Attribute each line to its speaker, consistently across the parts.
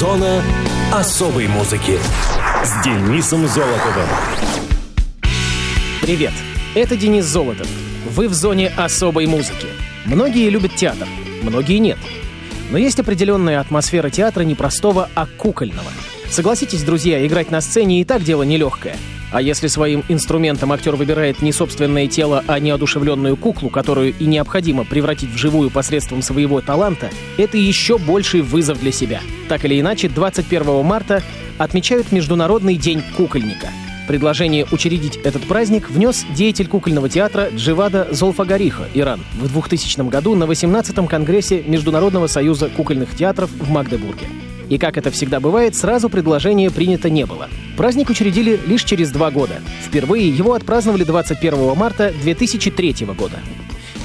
Speaker 1: Зона особой музыки с Денисом Золотовым.
Speaker 2: Привет, это Денис Золотов. Вы в зоне особой музыки. Многие любят театр, многие нет. Но есть определенная атмосфера театра не простого, а кукольного. Согласитесь, друзья, играть на сцене и так дело нелегкое. А если своим инструментом актер выбирает не собственное тело, а неодушевленную куклу, которую и необходимо превратить в живую посредством своего таланта, это еще больший вызов для себя. Так или иначе, 21 марта отмечают Международный день кукольника — Предложение учредить этот праздник внес деятель кукольного театра Дживада Золфагариха, Иран, в 2000 году на 18-м Конгрессе Международного союза кукольных театров в Магдебурге. И как это всегда бывает, сразу предложение принято не было. Праздник учредили лишь через два года. Впервые его отпраздновали 21 марта 2003 года.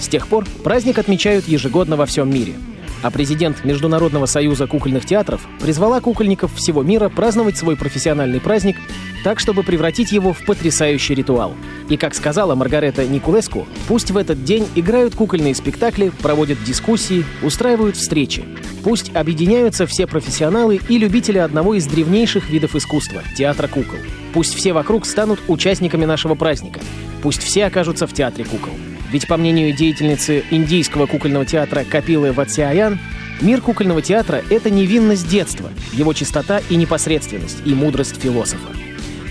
Speaker 2: С тех пор праздник отмечают ежегодно во всем мире – а президент Международного союза кукольных театров призвала кукольников всего мира праздновать свой профессиональный праздник так, чтобы превратить его в потрясающий ритуал. И, как сказала Маргарета Никулеску, пусть в этот день играют кукольные спектакли, проводят дискуссии, устраивают встречи. Пусть объединяются все профессионалы и любители одного из древнейших видов искусства — театра кукол. Пусть все вокруг станут участниками нашего праздника. Пусть все окажутся в театре кукол. Ведь, по мнению деятельницы индийского кукольного театра Капилы Ватсиаян, мир кукольного театра — это невинность детства, его чистота и непосредственность, и мудрость философа.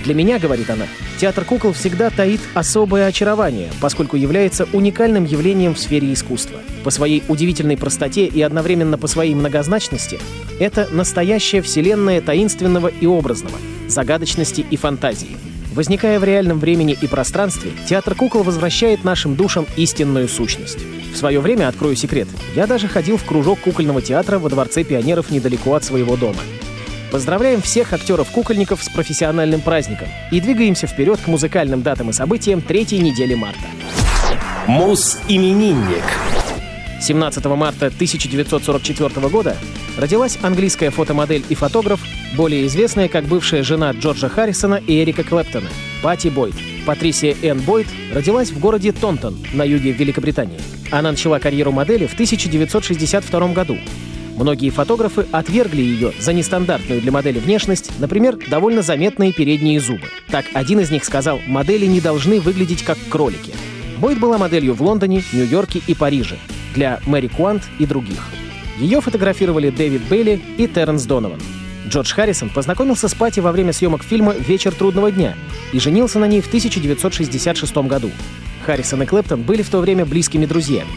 Speaker 2: Для меня, говорит она, театр кукол всегда таит особое очарование, поскольку является уникальным явлением в сфере искусства. По своей удивительной простоте и одновременно по своей многозначности это настоящая вселенная таинственного и образного, загадочности и фантазии — Возникая в реальном времени и пространстве, театр кукол возвращает нашим душам истинную сущность. В свое время, открою секрет, я даже ходил в кружок кукольного театра во Дворце пионеров недалеко от своего дома. Поздравляем всех актеров-кукольников с профессиональным праздником и двигаемся вперед к музыкальным датам и событиям третьей недели марта.
Speaker 1: Мус-именинник.
Speaker 2: 17 марта 1944 года родилась английская фотомодель и фотограф, более известная как бывшая жена Джорджа Харрисона и Эрика Клэптона, Пати Бойд. Патрисия Энн Бойд родилась в городе Тонтон на юге Великобритании. Она начала карьеру модели в 1962 году. Многие фотографы отвергли ее за нестандартную для модели внешность, например, довольно заметные передние зубы. Так, один из них сказал, модели не должны выглядеть как кролики. Бойд была моделью в Лондоне, Нью-Йорке и Париже для Мэри Куант и других. Ее фотографировали Дэвид Бейли и Терренс Донован. Джордж Харрисон познакомился с Пати во время съемок фильма «Вечер трудного дня» и женился на ней в 1966 году. Харрисон и Клэптон были в то время близкими друзьями.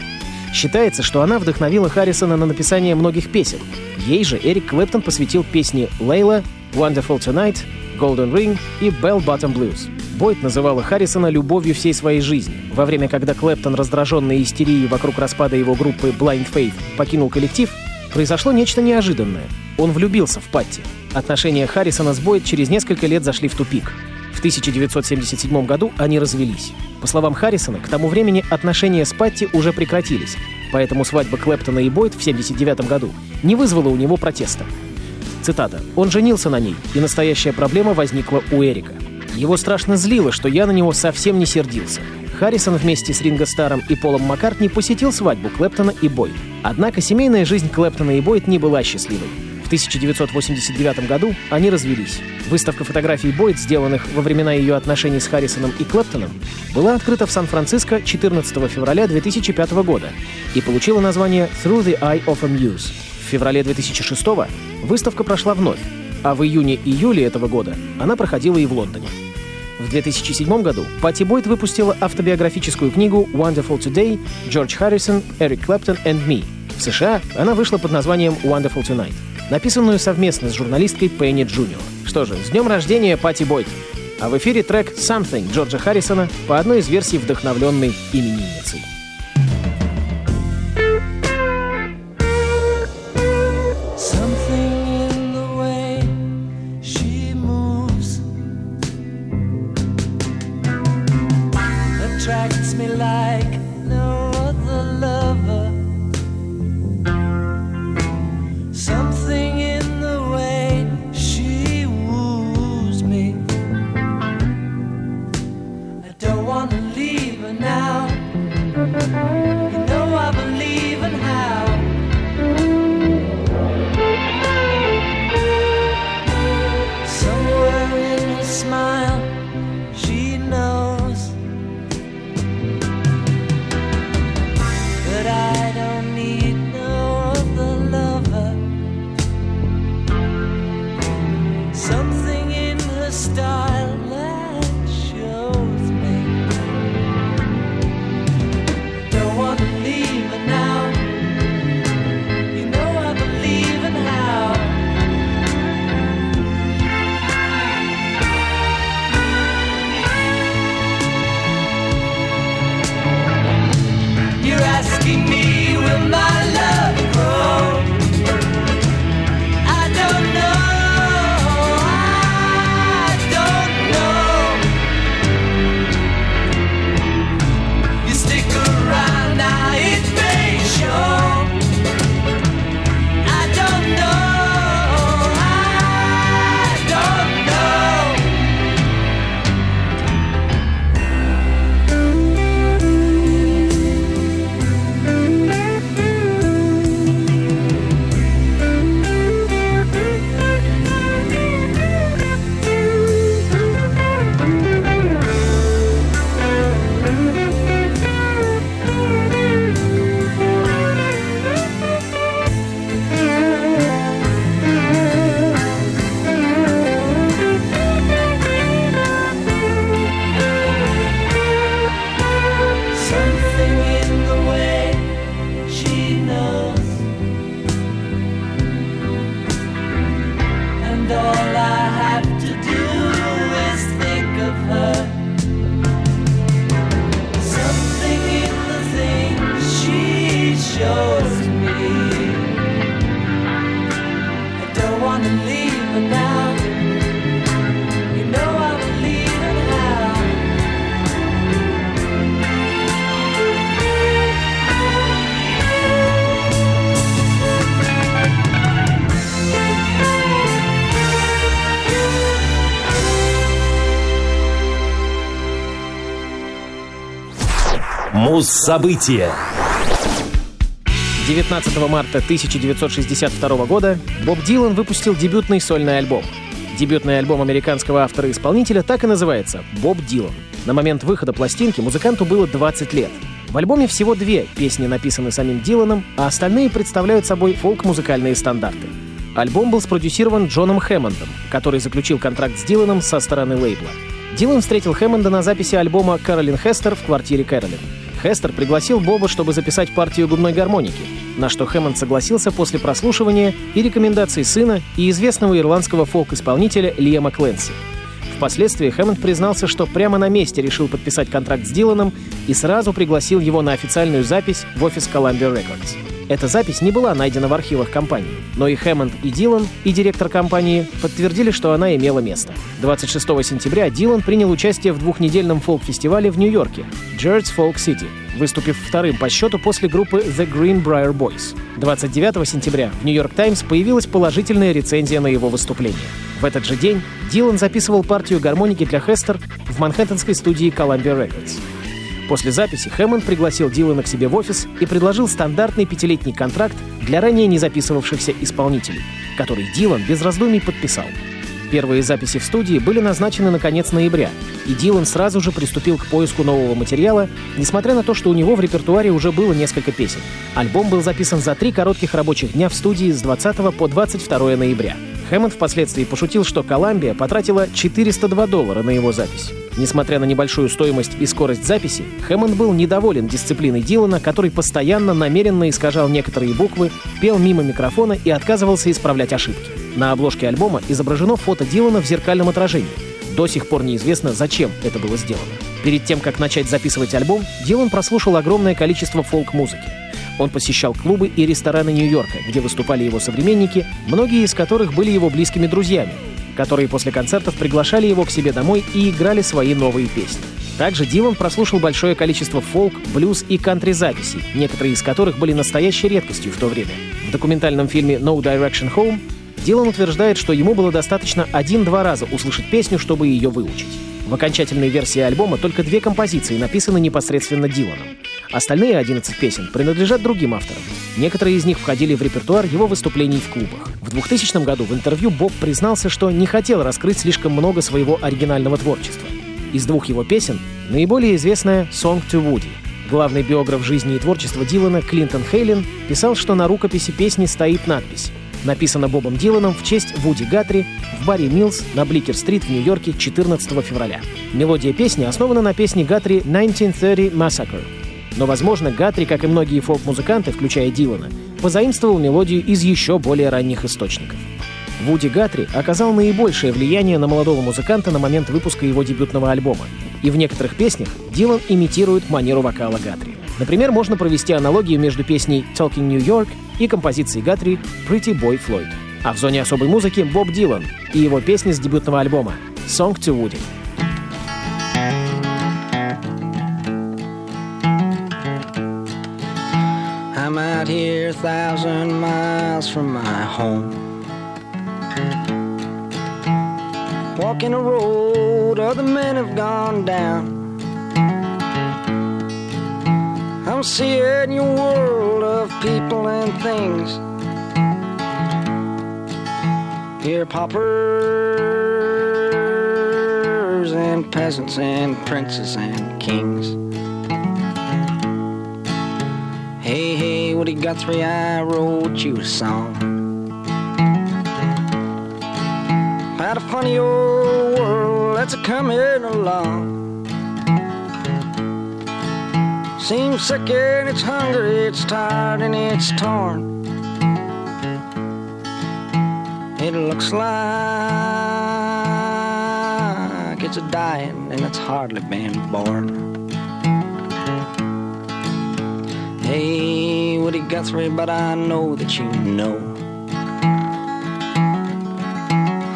Speaker 2: Считается, что она вдохновила Харрисона на написание многих песен. Ей же Эрик Клэптон посвятил песни «Лейла», «Wonderful Tonight», «Golden Ring» и «Bell Bottom Blues». Бойт называла Харрисона любовью всей своей жизни. Во время, когда Клэптон, раздраженный истерией вокруг распада его группы Blind Faith, покинул коллектив, произошло нечто неожиданное. Он влюбился в Патти. Отношения Харрисона с Бойт через несколько лет зашли в тупик. В 1977 году они развелись. По словам Харрисона, к тому времени отношения с Патти уже прекратились, поэтому свадьба Клэптона и Бойт в 1979 году не вызвала у него протеста. Цитата. «Он женился на ней, и настоящая проблема возникла у Эрика. Его страшно злило, что я на него совсем не сердился. Харрисон вместе с Ринго Старом и Полом Маккартни посетил свадьбу Клэптона и Бойд. Однако семейная жизнь Клэптона и Бойд не была счастливой. В 1989 году они развелись. Выставка фотографий Бойд, сделанных во времена ее отношений с Харрисоном и Клэптоном, была открыта в Сан-Франциско 14 февраля 2005 года и получила название «Through the Eye of a Muse». В феврале 2006 выставка прошла вновь, а в июне-июле этого года она проходила и в Лондоне. В 2007 году Пати Бойт выпустила автобиографическую книгу «Wonderful Today. George Harrison, Eric Clapton and Me». В США она вышла под названием «Wonderful Tonight», написанную совместно с журналисткой Пенни Джуниор. Что же, с днем рождения, Пати Бойт! А в эфире трек «Something» Джорджа Харрисона по одной из версий вдохновленной именинницей.
Speaker 1: Муз-события.
Speaker 2: 19 марта 1962 года Боб Дилан выпустил дебютный сольный альбом. Дебютный альбом американского автора-исполнителя так и называется «Боб Дилан». На момент выхода пластинки музыканту было 20 лет. В альбоме всего две песни написаны самим Диланом, а остальные представляют собой фолк-музыкальные стандарты. Альбом был спродюсирован Джоном Хэммондом, который заключил контракт с Диланом со стороны лейбла. Дилан встретил Хэммонда на записи альбома «Каролин Хестер» в квартире Кэролин. Хестер пригласил Боба, чтобы записать партию губной гармоники, на что Хэммонд согласился после прослушивания и рекомендаций сына и известного ирландского фолк-исполнителя Лиама Кленси. Впоследствии Хэммонд признался, что прямо на месте решил подписать контракт с Диланом и сразу пригласил его на официальную запись в офис Columbia Records. Эта запись не была найдена в архивах компании, но и Хэммонд, и Дилан, и директор компании подтвердили, что она имела место. 26 сентября Дилан принял участие в двухнедельном фолк-фестивале в Нью-Йорке Jerds Folk City, выступив вторым по счету после группы The Greenbrier Boys. 29 сентября в Нью-Йорк Таймс появилась положительная рецензия на его выступление. В этот же день Дилан записывал партию гармоники для Хестер в манхэттенской студии Columbia Records. После записи Хэммонд пригласил Дилана к себе в офис и предложил стандартный пятилетний контракт для ранее не записывавшихся исполнителей, который Дилан без раздумий подписал. Первые записи в студии были назначены на конец ноября, и Дилан сразу же приступил к поиску нового материала, несмотря на то, что у него в репертуаре уже было несколько песен. Альбом был записан за три коротких рабочих дня в студии с 20 по 22 ноября. Хэммонд впоследствии пошутил, что Коламбия потратила 402 доллара на его запись. Несмотря на небольшую стоимость и скорость записи, Хэммонд был недоволен дисциплиной Дилана, который постоянно намеренно искажал некоторые буквы, пел мимо микрофона и отказывался исправлять ошибки. На обложке альбома изображено фото Дилана в зеркальном отражении. До сих пор неизвестно, зачем это было сделано. Перед тем, как начать записывать альбом, Дилан прослушал огромное количество фолк-музыки. Он посещал клубы и рестораны Нью-Йорка, где выступали его современники, многие из которых были его близкими друзьями, которые после концертов приглашали его к себе домой и играли свои новые песни. Также Дилан прослушал большое количество фолк, блюз и кантри-записей, некоторые из которых были настоящей редкостью в то время. В документальном фильме «No Direction Home» Дилан утверждает, что ему было достаточно один-два раза услышать песню, чтобы ее выучить. В окончательной версии альбома только две композиции написаны непосредственно Диланом. Остальные 11 песен принадлежат другим авторам. Некоторые из них входили в репертуар его выступлений в клубах. В 2000 году в интервью Боб признался, что не хотел раскрыть слишком много своего оригинального творчества. Из двух его песен наиболее известная «Song to Woody». Главный биограф жизни и творчества Дилана Клинтон Хейлин писал, что на рукописи песни стоит надпись Написано Бобом Диланом в честь Вуди Гатри в баре Милс на Бликер-стрит в Нью-Йорке 14 февраля. Мелодия песни основана на песне Гатри 1930 Massacre. Но, возможно, Гатри, как и многие фолк-музыканты, включая Дилана, позаимствовал мелодию из еще более ранних источников. Вуди Гатри оказал наибольшее влияние на молодого музыканта на момент выпуска его дебютного альбома, и в некоторых песнях Дилан имитирует манеру вокала Гатри. Например, можно провести аналогию между песней «Talking New York» и композицией Гатри «Pretty Boy Floyd». А в зоне особой музыки Боб Дилан и его песни с дебютного альбома «Song to Woody». I'm out here a thousand miles from my home. Walking a road other men have gone down. I'm seeing your world of people and things. Here, paupers and peasants and princes and kings. Guthrie, I wrote you a song about a funny old world that's a coming along. Seems sick and it's hungry, it's tired and it's torn.
Speaker 3: It looks like it's a dying and it's hardly been born. Guthrie, but I know that you know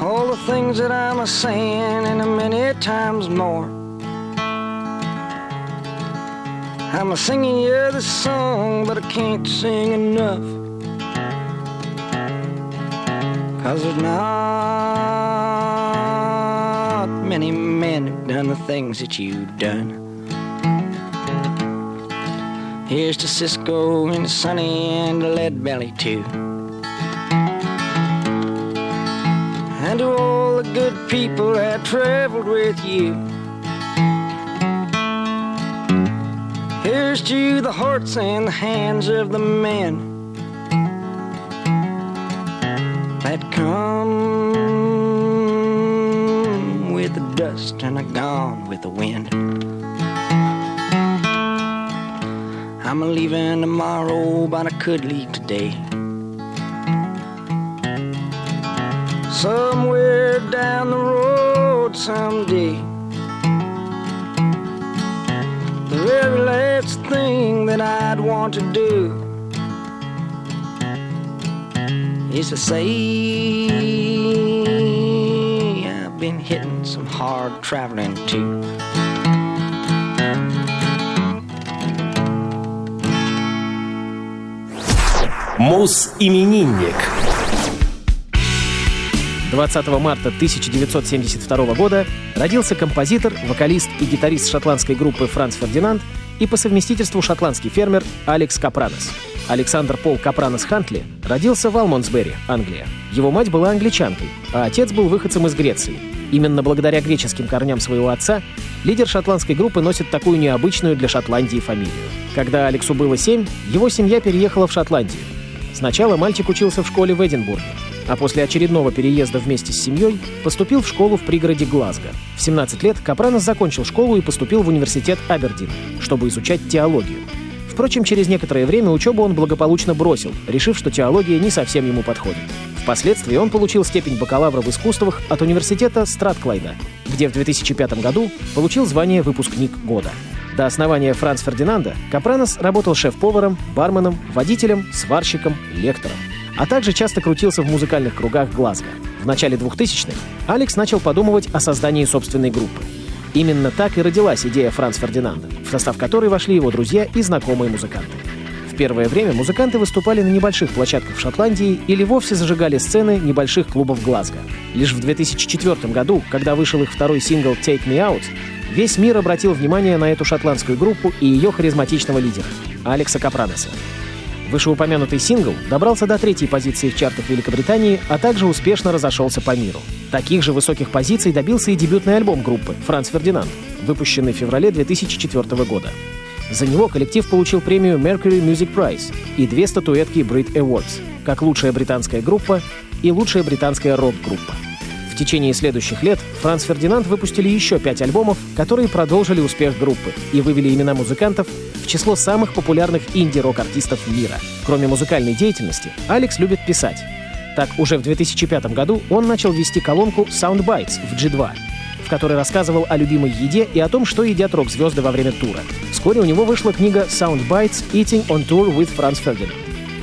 Speaker 3: all the things that I'm a saying and a many times more. I'm a singing you this song, but I can't sing enough. Cause there's not many men who've done the things that you've done. Here's to Cisco and Sonny and the Lead Belly too. And to all the good people that traveled with you. Here's to the hearts and the hands of the men that come with the dust and are gone with the wind. I'm leaving tomorrow, but I could leave today. Somewhere down the road someday. The very last thing that I'd want to do is to say I've been hitting some hard traveling too.
Speaker 1: Мус-именинник.
Speaker 2: 20 марта 1972 года родился композитор, вокалист и гитарист шотландской группы Франц Фердинанд и по совместительству шотландский фермер Алекс Капранос. Александр Пол Капранос Хантли родился в Алмонсбери, Англия. Его мать была англичанкой, а отец был выходцем из Греции. Именно благодаря греческим корням своего отца лидер шотландской группы носит такую необычную для Шотландии фамилию. Когда Алексу было семь, его семья переехала в Шотландию. Сначала мальчик учился в школе в Эдинбурге, а после очередного переезда вместе с семьей поступил в школу в пригороде Глазго. В 17 лет Капранос закончил школу и поступил в университет Абердин, чтобы изучать теологию. Впрочем, через некоторое время учебу он благополучно бросил, решив, что теология не совсем ему подходит. Впоследствии он получил степень бакалавра в искусствах от университета Стратклайда, где в 2005 году получил звание «Выпускник года». До основания Франц Фердинанда Капранос работал шеф-поваром, барменом, водителем, сварщиком, лектором. А также часто крутился в музыкальных кругах Глазго. В начале 2000-х Алекс начал подумывать о создании собственной группы. Именно так и родилась идея Франц Фердинанда, в состав которой вошли его друзья и знакомые музыканты. В первое время музыканты выступали на небольших площадках в Шотландии или вовсе зажигали сцены небольших клубов Глазго. Лишь в 2004 году, когда вышел их второй сингл «Take Me Out», Весь мир обратил внимание на эту шотландскую группу и ее харизматичного лидера — Алекса Капрадоса. Вышеупомянутый сингл добрался до третьей позиции в чартах Великобритании, а также успешно разошелся по миру. Таких же высоких позиций добился и дебютный альбом группы «Франц Фердинанд», выпущенный в феврале 2004 года. За него коллектив получил премию Mercury Music Prize и две статуэтки Brit Awards, как лучшая британская группа и лучшая британская рок-группа. Течение следующих лет Франц Фердинанд выпустили еще пять альбомов, которые продолжили успех группы и вывели имена музыкантов в число самых популярных инди-рок-артистов мира. Кроме музыкальной деятельности, Алекс любит писать. Так, уже в 2005 году он начал вести колонку Soundbites в G2, в которой рассказывал о любимой еде и о том, что едят рок-звезды во время тура. Вскоре у него вышла книга Soundbites Eating on Tour with Franz Ferdinand,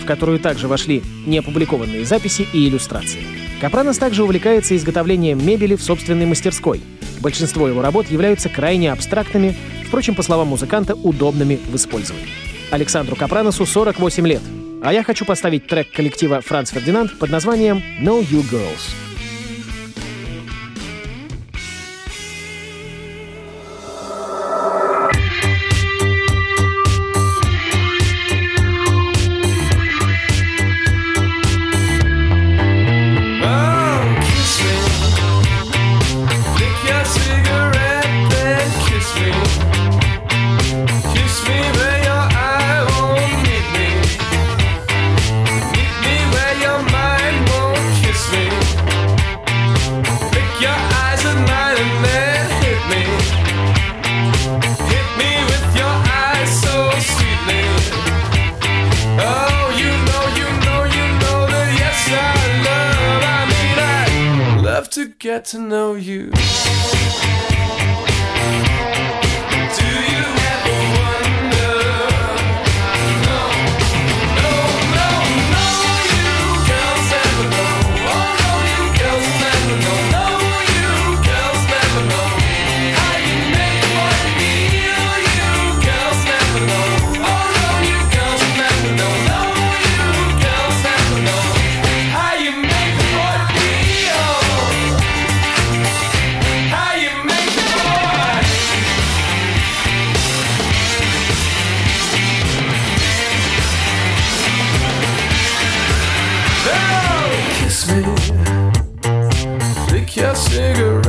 Speaker 2: в которую также вошли неопубликованные записи и иллюстрации. Капранос также увлекается изготовлением мебели в собственной мастерской. Большинство его работ являются крайне абстрактными, впрочем, по словам музыканта, удобными в использовании. Александру Капраносу 48 лет, а я хочу поставить трек коллектива «Франц Фердинанд» под названием «No You Girls».
Speaker 4: hayatın
Speaker 1: Зона